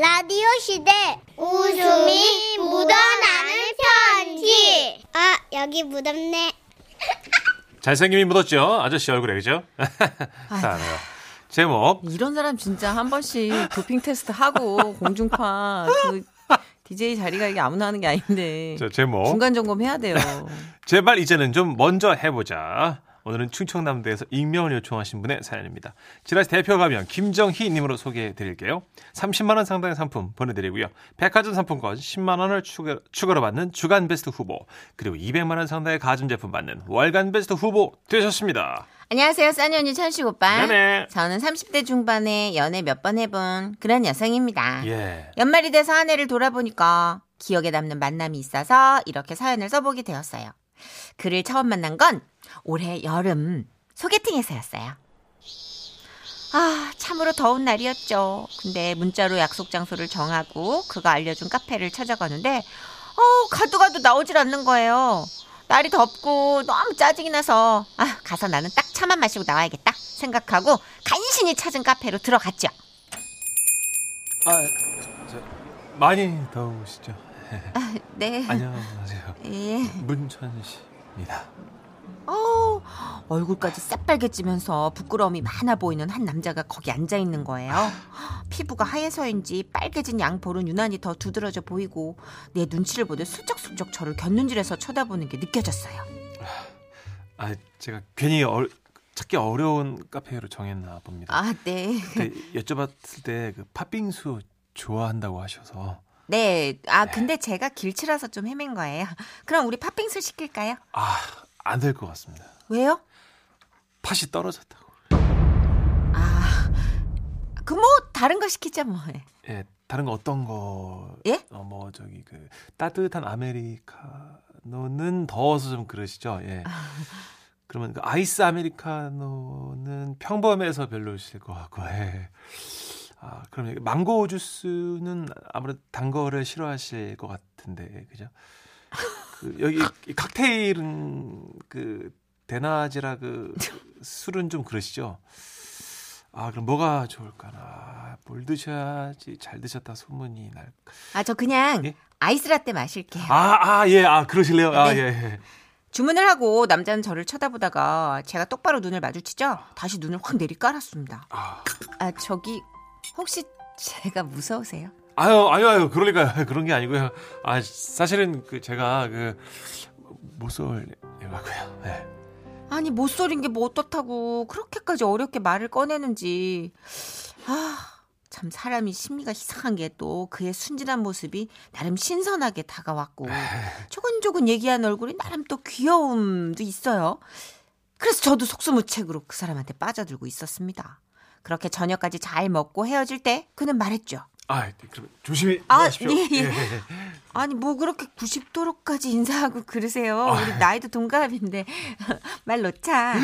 라디오 시대 웃음이 묻어나는 편지. 아, 여기 묻었네. 잘생김이 묻었죠? 아저씨 얼굴에, 그죠? 자, 네. 제목. 이런 사람 진짜 한 번씩 도핑 테스트 하고 공중파 그 DJ 자리가 이게 아무나 하는 게 아닌데 자, 제목. 중간 점검 해야 돼요. 제발 이제는 좀 먼저 해보자. 오늘은 충청남도에서 익명을 요청하신 분의 사연입니다. 지라시 대표 가명 김정희 님으로 소개해 드릴게요. 30만 원 상당의 상품 보내드리고요. 백화점 상품권 10만 원을 추가, 추가 로 받는 주간 베스트 후보 그리고 200만 원 상당의 가전제품 받는 월간 베스트 후보 되셨습니다. 안녕하세요, 써니 언니 천식 오빠. 네네. 저는 30대 중반에 연애 몇 번 해본 그런 여성입니다. 예. 연말이 돼서 한 해를 돌아보니까 기억에 남는 만남이 있어서 이렇게 사연을 써보게 되었어요. 그를 처음 만난 건 올해 여름 소개팅에서였어요. 아, 참으로 더운 날이었죠. 근데 문자로 약속 장소를 정하고 그가 알려준 카페를 찾아가는데, 어, 가도 가도 나오질 않는 거예요. 날이 덥고 너무 짜증이 나서, 아, 가서 나는 딱 차만 마시고 나와야겠다 생각하고 간신히 찾은 카페로 들어갔죠. 아, 저, 많이 더우시죠? 아, 네. 안녕하세요. 예. 문천 씨입니다. 어, 얼굴까지 새빨개 지면서 부끄러움이 많아 보이는 한 남자가 거기 앉아 있는 거예요. 피부가 하얘서인지 빨개진 양볼은 유난히 더 두드러져 보이고 내 눈치를 보듯 슬쩍슬쩍 저를 곁눈질해서 쳐다보는 게 느껴졌어요. 아, 제가 괜히 어, 찾기 어려운 카페로 정했나 봅니다. 아, 네. 여쭤봤을 때 그 팥빙수 좋아한다고 하셔서 네. 아, 근데 제가 길치라서 좀 헤맨 거예요. 그럼 우리 팥빙수 시킬까요? 아, 안 될 것 같습니다. 왜요? 팥이 떨어졌다고. 아, 그 뭐 다른 거 시키자 뭐. 예, 다른 거 어떤 거? 예? 어, 뭐 저기 그 따뜻한 아메리카노는 더워서 좀 그러시죠. 예. 그러면 그 아이스 아메리카노는 평범해서 별로실 것 같고. 예. 아, 그럼 망고 주스는 아무래도 단 거를 싫어하실 것 같은데, 그죠? 그 여기 이 칵테일은 그 대낮이라 그 술은 좀 그러시죠? 아, 그럼 뭐가 좋을까나? 뭘 드셔야지 잘 드셨다 소문이 날. 아, 저 그냥 예? 아이스라떼 마실게요. 아, 아, 예, 아, 그러실래요? 아, 네. 예, 예. 주문을 하고 남자는 저를 쳐다보다가 제가 똑바로 눈을 마주치죠. 다시 눈을 확 내리 깔았습니다. 아, 아 저기 혹시 제가 무서우세요? 아유, 아유, 아유, 그러니까요. 그런 게 아니고요. 아, 사실은 그 제가 그 못쏠려고요. 예. 아니 못소린 게뭐 어떻다고 그렇게까지 어렵게 말을 꺼내는지 아 참 사람이 심리가 이상한 게 또 그의 순진한 모습이 나름 신선하게 다가왔고 조근조근 얘기한 얼굴이 나름 또 귀여움도 있어요. 그래서 저도 속수무책으로 그 사람한테 빠져들고 있었습니다. 그렇게 저녁까지 잘 먹고 헤어질 때 그는 말했죠. 아, 네, 그럼 조심히 아, 하십시오. 예, 예. 아니 뭐 그렇게 90도로까지 인사하고 그러세요. 아, 우리 나이도 동갑인데 말 놓자.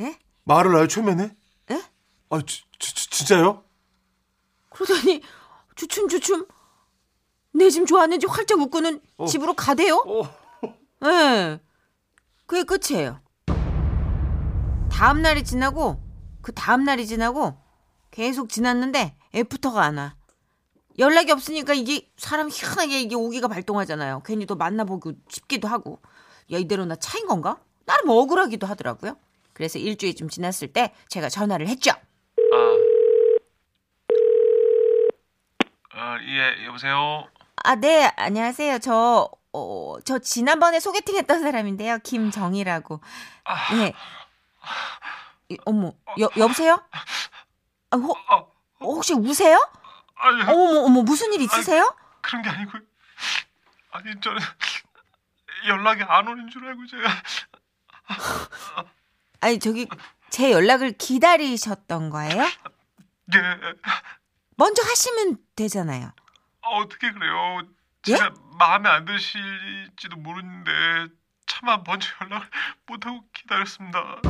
예? 말을 아예 초면에? 예? 아, 지, 지, 지- 진짜요? 그러더니 주춤주춤 내 집 좋았는지 활짝 웃고는 어. 집으로 가대요. 어. 예. 그게 끝이에요. 다음 날이 지나고 그 다음 날이 지나고 계속 지났는데 애프터가 안 와. 연락이 없으니까 이게 사람 희한하게 이게 오기가 발동하잖아요. 괜히 또 만나보고 싶기도 하고. 야 이대로 나 차인 건가? 나름 억울하기도 하더라고요. 그래서 일주일 좀 지났을 때 제가 전화를 했죠. 아, 예, 여보세요. 아, 네, 안녕하세요. 저, 어, 저 지난번에 소개팅 했던 사람인데요. 김정희라고. 네. 이, 어머, 여, 여보세요? 아, 혹, 혹시 우세요? 아니, 어머, 어머, 무슨 일 있으세요? 그런 게 아니고, 아니 저는 연락이 안 오는 줄 알고 제가. 아니, 저기, 제 연락을 기다리셨던 거예요? 예, 먼저 하시면 되잖아요. 아, 어떻게 그래요? 예? 제가 마음에 안 드실지도 모르는데 차마 먼저 연락을 못 하고 기다렸습니다.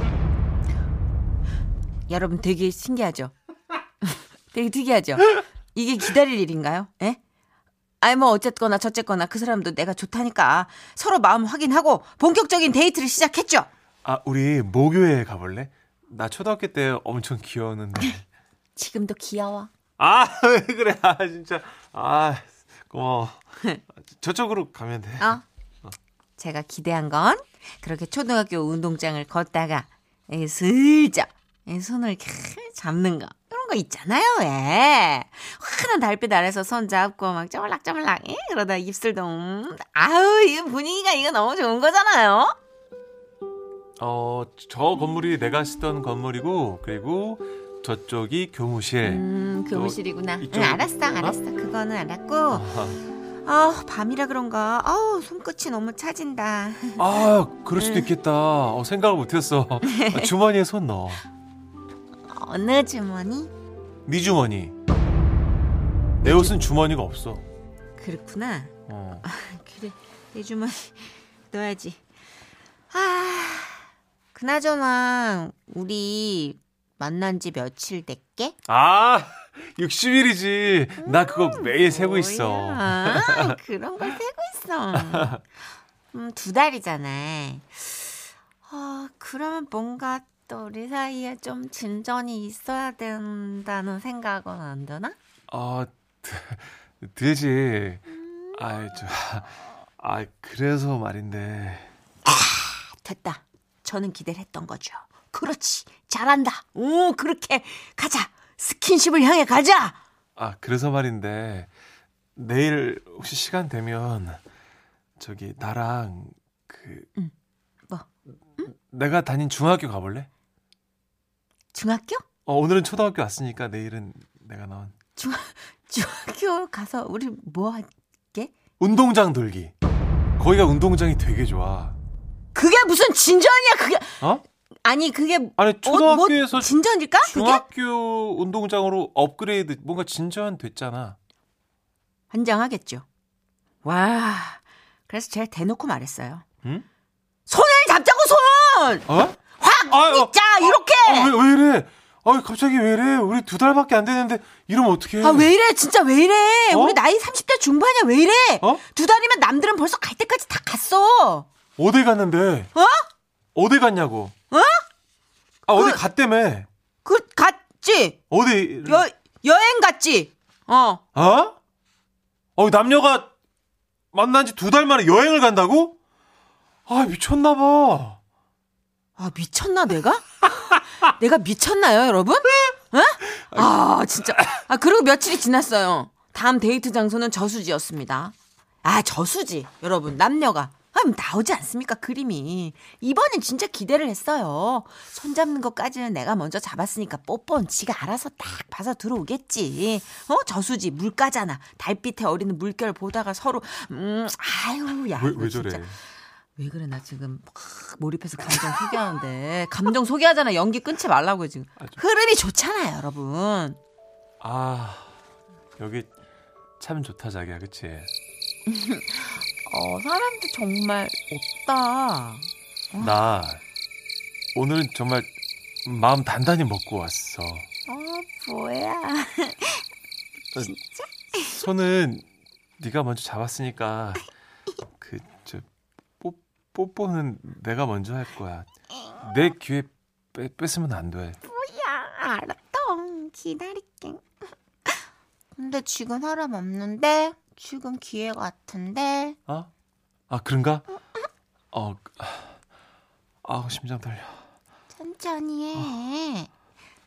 여러분 되게 신기하죠? 되게 특이하죠? 이게 기다릴 일인가요? 예? 아니 뭐 어쨌거나 저쨌거나 그 사람도 내가 좋다니까 서로 마음 확인하고 본격적인 데이트를 시작했죠. 아, 우리 모교에 가볼래? 나 초등학교 때 엄청 귀여웠는데. 지금도 귀여워. 아, 왜 그래? 아, 진짜. 아, 고마워. 저쪽으로 가면 돼. 어? 제가 기대한 건 그렇게 초등학교 운동장을 걷다가 이 슬쩍 이 손을 이렇게 잡는 거 이런 거 있잖아요 왜 환한 달빛 아래서 손 잡고 막 쪼물락쪼물락 예? 그러다 입술도 음, 아우 이 분위기가 이거 너무 좋은 거잖아요 어, 저 건물이 내가 쓰던 건물이고, 그리고 저쪽이 교무실. 음또 교무실이구나 응, 알았어 알았어 그거는 알았고 아, 아 밤이라 그런가 아우 손끝이 너무 차진다 아, 그럴 수도 있겠다. 어, 생각을 못했어. 아, 주머니에 손 넣어. 어느 주머니 네 주머니. 내 옷은 주머니가 없어. 그렇구나 어. 그래 내 주머니 넣어야지 아 그나저나 우리 만난 지 며칠 됐게? 아, 60일이지. 나 그거 매일 세고 있어. 뭐야, 그런 걸 세고 있어 음, 두 달이잖아 아 그러면 뭔가 또 우리 사이에 좀 진전이 있어야 된다는 생각은 안 드나? 아, 드- 되지. 아, 저, 아, 그래서 말인데. 됐다. 저는 기대를 했던 거죠. 그렇지. 잘한다. 오, 그렇게 가자. 스킨십을 향해 가자. 아, 그래서 말인데. 내일 혹시 시간 되면 저기 나랑 그 응. 뭐? 내가 다닌 중학교 가볼래? 중학교? 어, 오늘은 초등학교 왔으니까 내일은 내가 나온 중, 중학교 가서 우리 뭐 할게? 운동장 돌기. 거기가 운동장이 되게 좋아. 그게 무슨 진전이야, 그게. 어? 아니, 그게. 아니 뭐, 초등학교에서 뭐 진전일까? 그게? 중학교 운동장으로 업그레이드 뭔가 진전 됐잖아. 환장하겠죠. 와. 그래서 제가 대놓고 말했어요. 응? 손을 잡자고, 손! 어? 확! 아유, 어. 자, 이렇게! 아, 왜, 왜 이래? 아, 갑자기 왜 이래? 우리 두 달밖에 안 되는데 이러면 어떡해? 아, 왜 이래? 진짜 왜 이래? 어? 우리 나이 30대 중반이야, 왜 이래? 어? 두 달이면 남들은 벌써 갈 때까지 다 갔어. 어디 갔는데? 어? 어디 갔냐고? 어? 아, 어디 그- 갔다며? 그, 갔지? 어디? 여, 여행 갔지? 어. 어? 어, 남녀가 만난 지 두 달 만에 여행을 간다고? 아, 미쳤나 봐. 아, 미쳤나, 내가? 내가 미쳤나요, 여러분? 어? 아, 진짜. 아, 그리고 며칠이 지났어요. 다음 데이트 장소는 저수지였습니다. 아, 저수지. 여러분, 남녀가. 아, 나오지 않습니까, 그림이. 이번엔 진짜 기대를 했어요. 손 잡는 것까지는 내가 먼저 잡았으니까 뽀뽀는 지가 알아서 딱 봐서 들어오겠지. 어, 저수지, 물가잖아. 달빛에 어리는 물결 보다가 서로, 음, 아유, 야. 왜, 왜 저래? 진짜. 왜 그래? 나 지금 막 몰입해서 감정 소개하는데. 감정 소개하잖아. 연기 끊지 말라고 지금. 아, 좀- 흐름이 좋잖아요 여러분. 아, 여기 참 좋다, 자기야, 그치? 어 사람도 정말 없다. 나 오늘은 정말 마음 단단히 먹고 왔어. 어 뭐야. 손은 네가 먼저 잡았으니까 그저 뽀뽀는 내가 먼저 할 거야. 내 기회 빼, 뺏으면 안 돼. 뭐야 알았다 기다릴게 근데 지금 사람 없는데 지금 기회 같은데 어? 아 그런가? 어, 아 심장 떨려. 천천히 해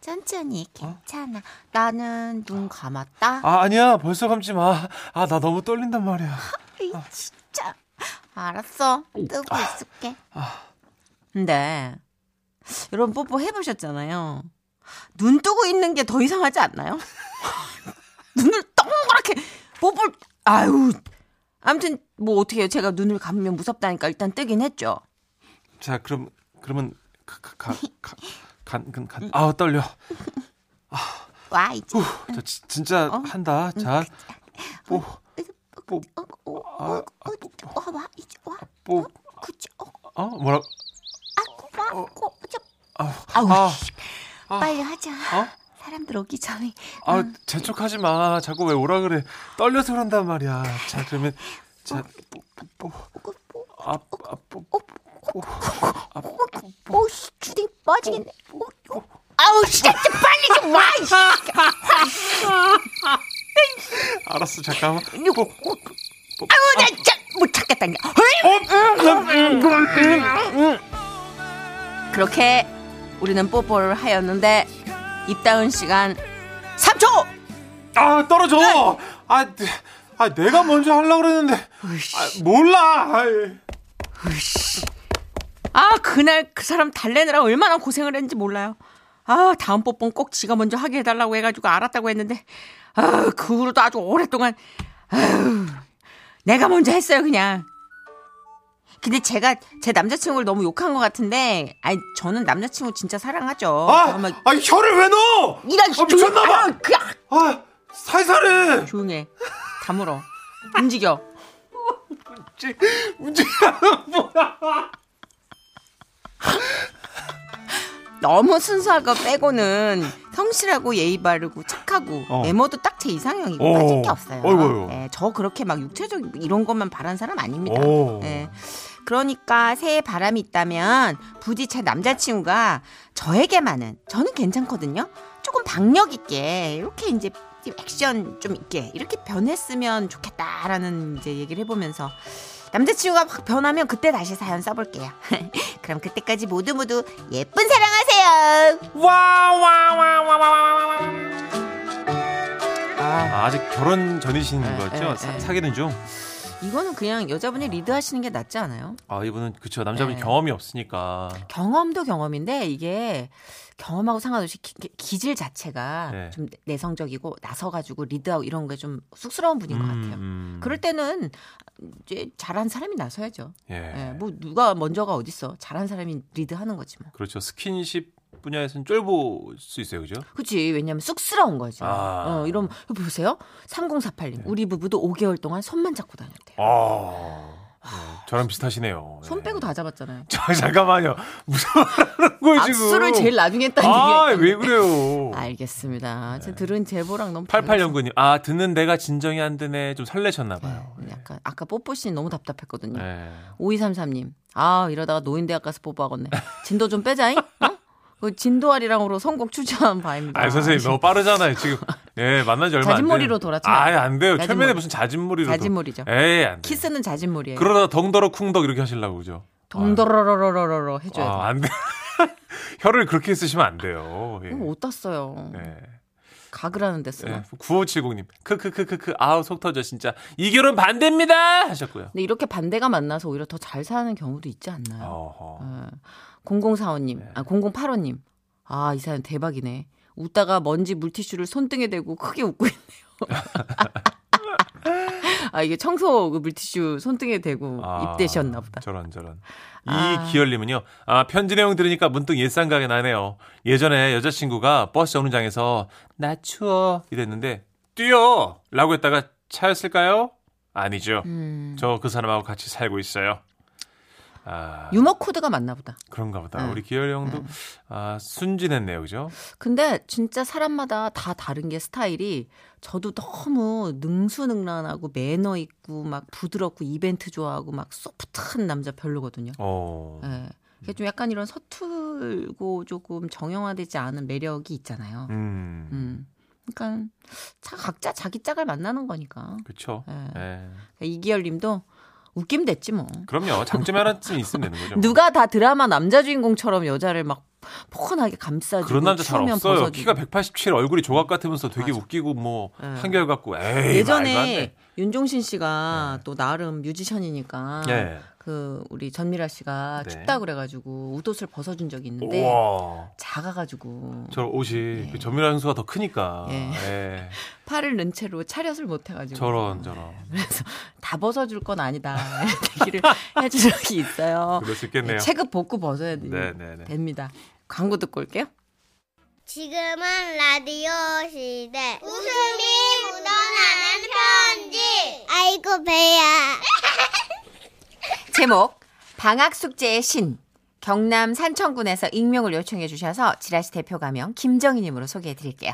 천천히 괜찮아 나는 눈 감았다 아 아니야 벌써 감지 마. 아 나 너무 떨린단 말이야. 이 진짜 알았어. 뜨고 있을게. 근데 여러분 뽀뽀 해보셨잖아요. 눈 뜨고 있는 게 더 이상하지 않나요? 눈을 동그랗게 뽀뽀 아유. 아무튼 뭐 어떻게 해요? 제가 눈을 감으면 무섭다니까 일단 뜨긴 했죠. 자 그럼 그러면 가가간간 아 떨려. 와 이제. 후, 저 지, 진짜 어? 한다. 자, 뽀, 뽀, 어, 어, 아, 어, 아, 어, 와, 와, 이제 와, 뽀, 그치, 어, 어 뭐라? 아고, 와, 고, 저, 아, 아우, 아, 아, 빨리 하자. 어? 사람들 오기 전에. 아, 재촉하지 마. 자꾸 왜 오라 그래? 떨려서 그런단 말이야. 자, 그러면 자, 뽀, 뽀, 뽀, 아, 아, 뽀, 뽀, 아, 뽀, 뽀, 오, 씨, 주둥이 빠지겠네. 오, 오. 아우, 진짜 좀 빨리 좀 와, 이씨. 알았어, 잠깐만. 이거 아유, 나 진짜 못 찾겠다. 그렇게 우리는 뽀뽀를 하였는데 입다운 시간 3초. 아, 떨어져! 아, 내- 아, 내가 먼저 하려고 그랬는데. 아, 몰라! 아이. 아, 그날 그 사람 달래느라 얼마나 고생을 했는지 몰라요. 아, 다음 뽀뽀는 꼭 지가 먼저 하게 해달라고 해가지고 알았다고 했는데, 아, 그 후로도 아주 오랫동안, 아유, 내가 먼저 했어요, 그냥. 근데 제가 제 남자친구를 너무 욕한 것 같은데, 아니, 저는 남자친구 진짜 사랑하죠. 아, 정말 아, 혀를 왜 넣어! 이런 아, 미쳤나봐! 아, 그, 아, 아, 살살해! 조용해. 다물어. 움직여. 문제가 뭐야! 너무 순수한 거 빼고는 성실하고 예의 바르고 착하고 어. 외모도 딱 제 이상형이고 오. 빠질 게 없어요. 어이구, 어이구. 예, 저 그렇게 막 육체적 이런 것만 바란 사람 아닙니다. 오. 예. 그러니까 새해 바람이 있다면 부디 제 남자친구가 저에게만은 저는 괜찮거든요. 조금 박력 있게 이렇게 이제 액션 좀 있게 이렇게 변했으면 좋겠다라는 이제 얘기를 해보면서 남자친구가 확 변하면 그때 다시 사연 써볼게요. 그럼 그때까지 모두 모두 예쁜 사랑하세요. 아, 아직 결혼 전이신 에, 거죠? 에, 사, 에. 사귀는 중? 이거는 그냥 여자분이 리드하시는 게 낫지 않아요? 아, 이분은, 그쵸. 남자분이 네. 경험이 없으니까. 경험도 경험인데 이게 경험하고 상관없이 기, 기- 기질 자체가 네. 좀 내성적이고 나서가지고 리드하고 이런 게 좀 쑥스러운 분인 것 같아요. 음. 그럴 때는 이제 잘한 사람이 나서야죠. 예. 예, 뭐 누가 먼저가 어딨어? 잘한 사람이 리드하는 거지 뭐. 그렇죠. 스킨십 분야에서는 쫄보 수 있어요, 그죠? 그치 왜냐면 쑥스러운 거죠. 아. 어, 이러면 보세요. 3048님 우리 부부도 5개월 동안 손만 잡고 다녔대요. 아, 네, 저랑 비슷하시네요. 네. 손 빼고 다 잡았잖아요. 자, 잠깐만요. 무슨 말 하는 거예요, 지금? 악수를 제일 나중에 했다는 아, 왜 그래요? 알겠습니다. 제 들은 제보랑 너무 88연구님, 아, 듣는 내가 진정이 안 되네. 좀 설레셨나 봐요. 네, 약간 아까 뽀뽀 씬 너무 답답했거든요. 네. 5233님. 아, 이러다가 노인대학 가서 뽀뽀하겠네. 진도 좀 빼자잉? 어? 그 진도아리랑으로 선곡 추천한 바입니다. 아, 선생님, 너무 빠르잖아요. 지금, 예, 만난 지 얼마 안 자진몰이로 돼요. 돌아쳐요. 아, 안 돼요. 자진몰이. 최면에 무슨 자진몰이로. 돌- 자진몰이죠. 에이, 안 돼. 키스는 자진몰이에요. 그러다가 덩더러 쿵덕 이렇게 하시려고 그죠? 동더러러러러러 해줘야 돼. 아, 안 돼. 혀를 그렇게 쓰시면 안 돼요. 예. 이거 못 땄어요. 예. 각을 하는데 쓰나. 예. 9570님. 크크크크크. 아우, 속 터져, 진짜. 이 결혼 반대입니다! 하셨고요. 근데 이렇게 반대가 만나서 오히려 더 잘 사는 경우도 있지 않나요? 어허. 어. 0045님, 네. 아 0085님. 아, 이 사연 대박이네. 웃다가 먼지 물티슈를 손등에 대고 크게 웃고 있네요. 아, 이게 청소 그 물티슈 손등에 대고 아, 입대셨나 보다. 저런 저런. 아. 이기열님은요. 아 편지 내용 들으니까 문득 옛 생각이 나네요. 예전에 여자친구가 버스 정류장에서 나 추워 이랬는데 뛰어 라고 했다가 차였을까요? 아니죠. 음. 저그 사람하고 같이 살고 있어요. 아 유머 코드가 맞나 보다. 그런가 보다. 네. 우리 기열이 형도 아 순진했네요, 그죠? 근데 진짜 사람마다 다 다른 게 스타일이 저도 너무 능수능란하고 매너 있고 막 부드럽고 이벤트 좋아하고 막 소프트한 남자 별로거든요. 어. 예. 그게 좀 약간 이런 서툴고 조금 정형화되지 않은 매력이 있잖아요. 음. 음. 그러니까 자, 각자 자기 짝을 만나는 거니까. 그렇죠. 예. 예. 이기열 님도 웃기면 됐지 뭐. 그럼요. 장점이 하나쯤 있으면 되는 거죠. 뭐. 누가 다 드라마 남자 주인공처럼 여자를 막 포근하게 감싸주고 그런 남자 잘 없어요. 벗어주고. 키가 187, 얼굴이 조각 같으면서 되게 맞아. 웃기고 뭐 예. 한결 같고 에이 예전에 돼. 윤종신 씨가 또 나름 뮤지션이니까 예. 그 우리 전미라 씨가 네. 춥다 그래가지고 옷옷을 벗어준 적이 있는데 우와. 작아가지고 저 옷이 예. 그 전미라 형수가 더 크니까. 예. 예. 팔을 넣은 채로 차렷을 못해가지고 저런 저런. 그래서 다 벗어줄 건 아니다 얘기를 해준 적이 있어요. 그럴 수 있겠네요. 체급 벗고 벗어야 돼. 네, 네, 네. 됩니다. 광고 듣고 올게요. 지금은 라디오 시대. 웃음이 묻어나는 편지. 아이고, 배야. 제목 방학 숙제의 신 경남 산청군에서 익명을 요청해 주셔서 지라시 대표 가명 김정희님으로 소개해 드릴게요.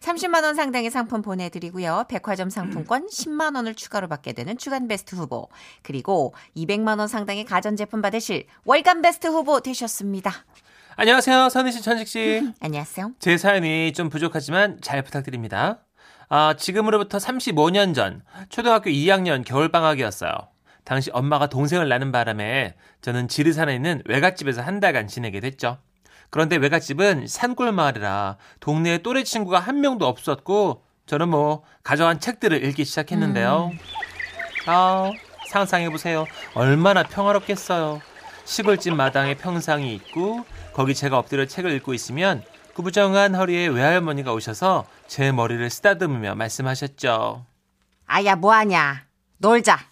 30만 원 상당의 상품 보내드리고요. 백화점 상품권 10만 원을 추가로 받게 되는 주간 베스트 후보 그리고 200만 원 상당의 가전제품 받으실 월간 베스트 후보 되셨습니다. 안녕하세요. 선희 씨, 천식 씨. 안녕하세요. 제 사연이 좀 부족하지만 잘 부탁드립니다. 아, 지금으로부터 35년 전 초등학교 2학년 겨울방학이었어요. 당시 엄마가 동생을 낳는 바람에 저는 지리산에 있는 외갓집에서 한 달간 지내게 됐죠. 그런데 외갓집은 산골 마을이라 동네에 또래 친구가 한 명도 없었고 저는 뭐 가져간 책들을 읽기 시작했는데요. 아, 상상해 보세요. 얼마나 평화롭겠어요. 시골집 마당에 평상이 있고 거기 제가 엎드려 책을 읽고 있으면 구부정한 허리에 외할머니가 오셔서 제 머리를 쓰다듬으며 말씀하셨죠. 아야 뭐하냐? 놀자.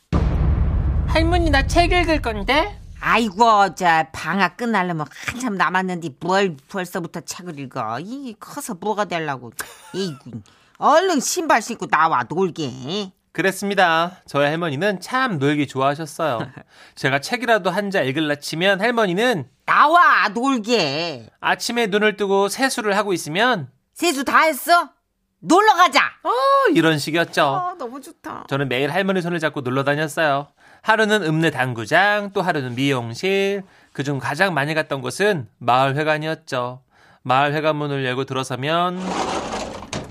할머니 나 책 읽을 건데? 아이고 저 방학 끝나려면 한참 남았는데 뭘 벌써부터 책을 읽어? 이 커서 뭐가 되려고? 이구 얼른 신발 신고 나와 놀게. 그랬습니다. 저희 할머니는 참 놀기 좋아하셨어요. 제가 책이라도 한 자 읽을라 치면 할머니는 나와 놀게. 아침에 눈을 뜨고 세수를 하고 있으면 세수 다 했어? 놀러 가자. 어, 이런 식이었죠. 아, 너무 좋다. 저는 매일 할머니 손을 잡고 놀러 다녔어요. 하루는 읍내 당구장, 또 하루는 미용실. 그중 가장 많이 갔던 곳은 마을회관이었죠. 마을회관 문을 열고 들어서면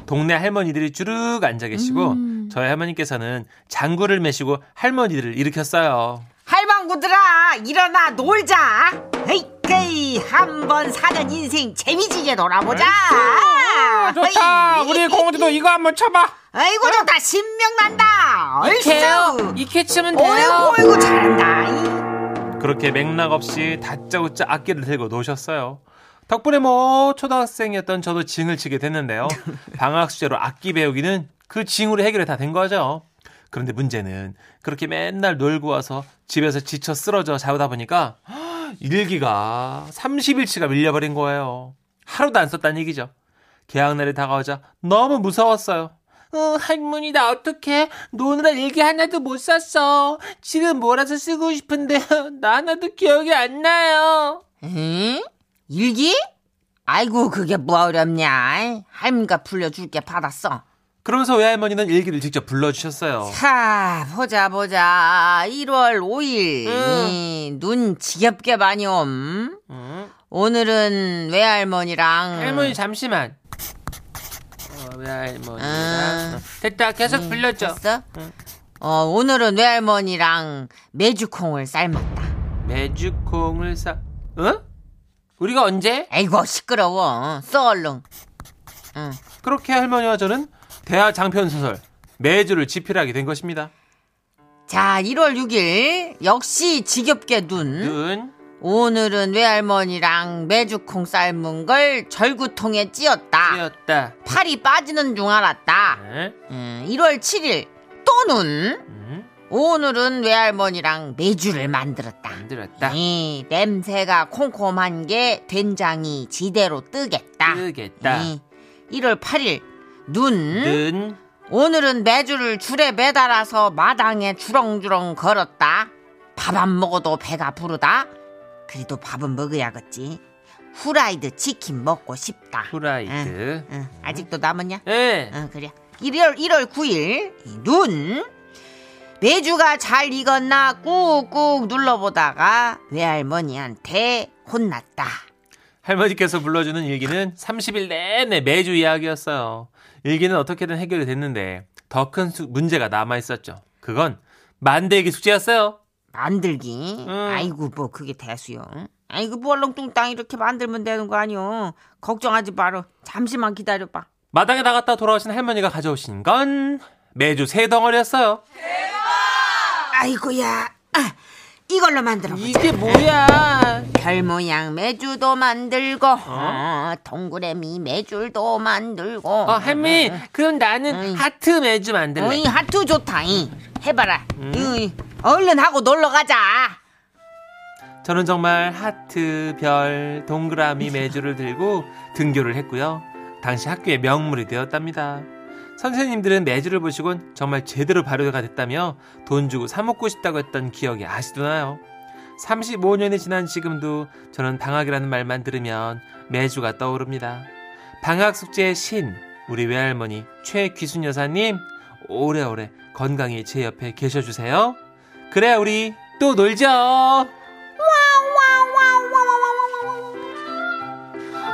동네 할머니들이 주룩 앉아 계시고 저희 할머니께서는 장구를 매시고 할머니들을 일으켰어요. 할망구들아 일어나 놀자. 에이 한번 사는 인생 재미지게 놀아보자. 어이. 우리 공주도 이거 한번 쳐봐. 아이고 좋다 신명 난다. 얼쑤. 이케 치면 어이구 어이구 잘한다. 그렇게 맥락 없이 다짜고짜 악기를 들고 노셨어요. 덕분에 뭐 초등학생이었던 저도 징을 치게 됐는데요. 방학 숙제로 악기 배우기는 그 징으로 해결이 다 된 거죠. 그런데 문제는 그렇게 맨날 놀고 와서 집에서 지쳐 쓰러져 자다 보니까 일기가 30일치가 밀려버린 거예요. 하루도 안 썼다는 얘기죠. 개학날이 다가오자 너무 무서웠어요. 어, 할머니 나 어떡해? 노느라 일기 하나도 못 썼어. 지금 몰아서 쓰고 싶은데 나 하나도 기억이 안 나요. 응? 일기? 아이고 그게 뭐 어렵냐? 할머니가 불려줄게 받았어. 그러면서 외할머니는 일기를 직접 불러주셨어요. 자 보자 보자 1월 5일 응. 이, 눈 지겹게 많이 옴. 응? 오늘은 외할머니랑 할머니 잠시만. 어, 외할머니랑 아. 어, 됐다 계속 음, 불렸죠. 됐어? 응. 어 오늘은 외할머니랑 메주콩을 삶았다. 메주콩을 사. 어? 우리가 언제? 아이고 시끄러워. 써 얼른. 응. 그렇게 할머니와 저는 대하 장편 소설 매주를 집필하게 된 것입니다. 자 1월 6일 역시 지겹게 눈. 눈, 오늘은 외할머니랑 메주콩 삶은 걸 절구통에 찧었다. 띄었다. 팔이 빠지는 줄 알았다. 네. 음, 1월 7일 또 눈. 음, 오늘은 외할머니랑 메주를 만들었다. 만들었다. 이 냄새가 콩콩한 게 된장이 지대로 뜨겠다. 뜨겠다. 이, 1월 8일 눈. 눈, 오늘은 메주를 줄에 매달아서 마당에 주렁주렁 걸었다. 밥 안 먹어도 배가 부르다. 그래도 밥은 먹어야겠지. 후라이드 치킨 먹고 싶다. 후라이드. 응, 응. 아직도 남았냐? 예. 응, 그래. 1월 1월 9일 눈. 메주가 잘 익었나 꾹꾹 눌러보다가 외할머니한테 혼났다. 할머니께서 불러주는 일기는 30일 내내 매주 이야기였어요. 일기는 어떻게든 해결이 됐는데 더 큰 문제가 남아 있었죠. 그건 만들기 숙제였어요. 만들기. 응. 아이고 뭐 그게 대수요. 아이고 뭐 얼렁뚱땅 이렇게 만들면 되는 거 아니오. 걱정하지 마라. 잠시만 기다려봐. 마당에 나갔다 돌아오신 할머니가 가져오신 건 매주 세 덩어리였어요. 아이고야. 아, 이걸로 만들어. 이게 뭐야? 별 모양 매주도 만들고 어, 동그라미 매줄도 만들고 어, 할머니, 그럼 나는 응. 하트 매주 만들래. 어이 하트 좋다 이. 해봐라 이, 얼른 하고 놀러 가자 저는 정말 하트, 별, 동그라미 매주를 들고 등교를 했고요. 당시 학교의 명물이 되었답니다. 선생님들은 매주를 보시곤 정말 제대로 발효가 됐다며 돈 주고 사먹고 싶다고 했던 기억이 아직도 나요. 35년이 지난 지금도 저는 방학이라는 말만 들으면 매주가 떠오릅니다. 방학 숙제의 신, 우리 외할머니 최귀순 여사님, 오래오래 건강히 제 옆에 계셔주세요. 그래야 우리 또 놀죠.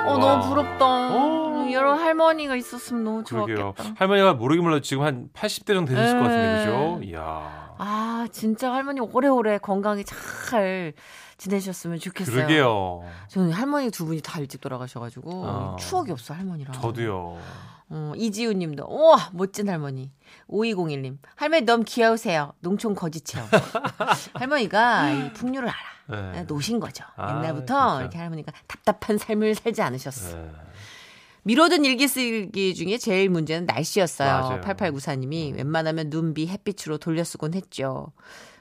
어 너무 부럽다 오. 이런 할머니가 있었으면 너무 그러게요. 좋았겠다. 할머니가 모르게 몰라도 지금 한 80대 정도 되셨을 것 같은데, 네. 그죠? 이야. 아, 진짜 할머니 오래오래 건강히 잘 지내셨으면 좋겠어요. 그러게요. 저는 할머니 두 분이 다 일찍 돌아가셔가지고 어. 추억이 없어 할머니랑. 저도요. 어, 이지우 님도, 우와, 멋진 할머니. 5201님, 할머니 너무 귀여우세요. 농촌 거지체험. 할머니가 이 풍류를 알아. 네. 노신 거죠. 아, 옛날부터 진짜. 이렇게 할머니가 답답한 삶을 살지 않으셨어. 네. 미뤄둔 일기 쓰기 중에 제일 문제는 날씨였어요. 맞아요. 8894님이 웬만하면 눈, 비, 햇빛으로 돌려 쓰곤 했죠.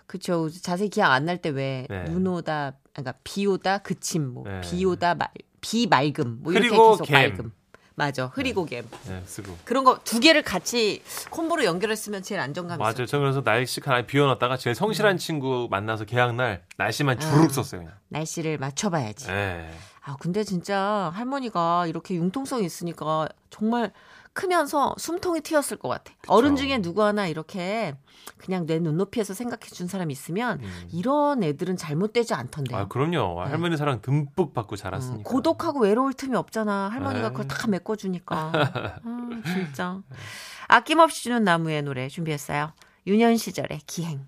그쵸. 자세히 기억 안 날 때왜 네. 눈 오다, 그러니까 비 오다 그침, 뭐 네. 비 오다 말, 비 맑음, 뭐 이렇게 계속 갬. 맑음. 맞아. 흐리고 갬. 네, 쓰고. 그런 거 두 개를 같이 콤보로 연결했으면 제일 안정감이. 맞아요. 저 그래서 날씨 하나 비워놨다가 제일 성실한 친구 만나서 개학날 날씨만 주르륵 아. 썼어요, 그냥. 날씨를 맞춰봐야지. 네. 아, 근데 진짜 할머니가 이렇게 융통성이 있으니까 정말 크면서 숨통이 트였을 것 같아. 어른 중에 누구 하나 이렇게 그냥 내 눈높이에서 생각해 준 사람이 있으면 음. 이런 애들은 잘못되지 않던데요. 아, 그럼요. 할머니 사랑 듬뿍 받고 음, 자랐으니까. 고독하고 외로울 틈이 없잖아. 할머니가 네. 그걸 다 메꿔주니까. 아, 진짜. 아낌없이 주는 나무의 노래 준비했어요. 유년 시절의 기행.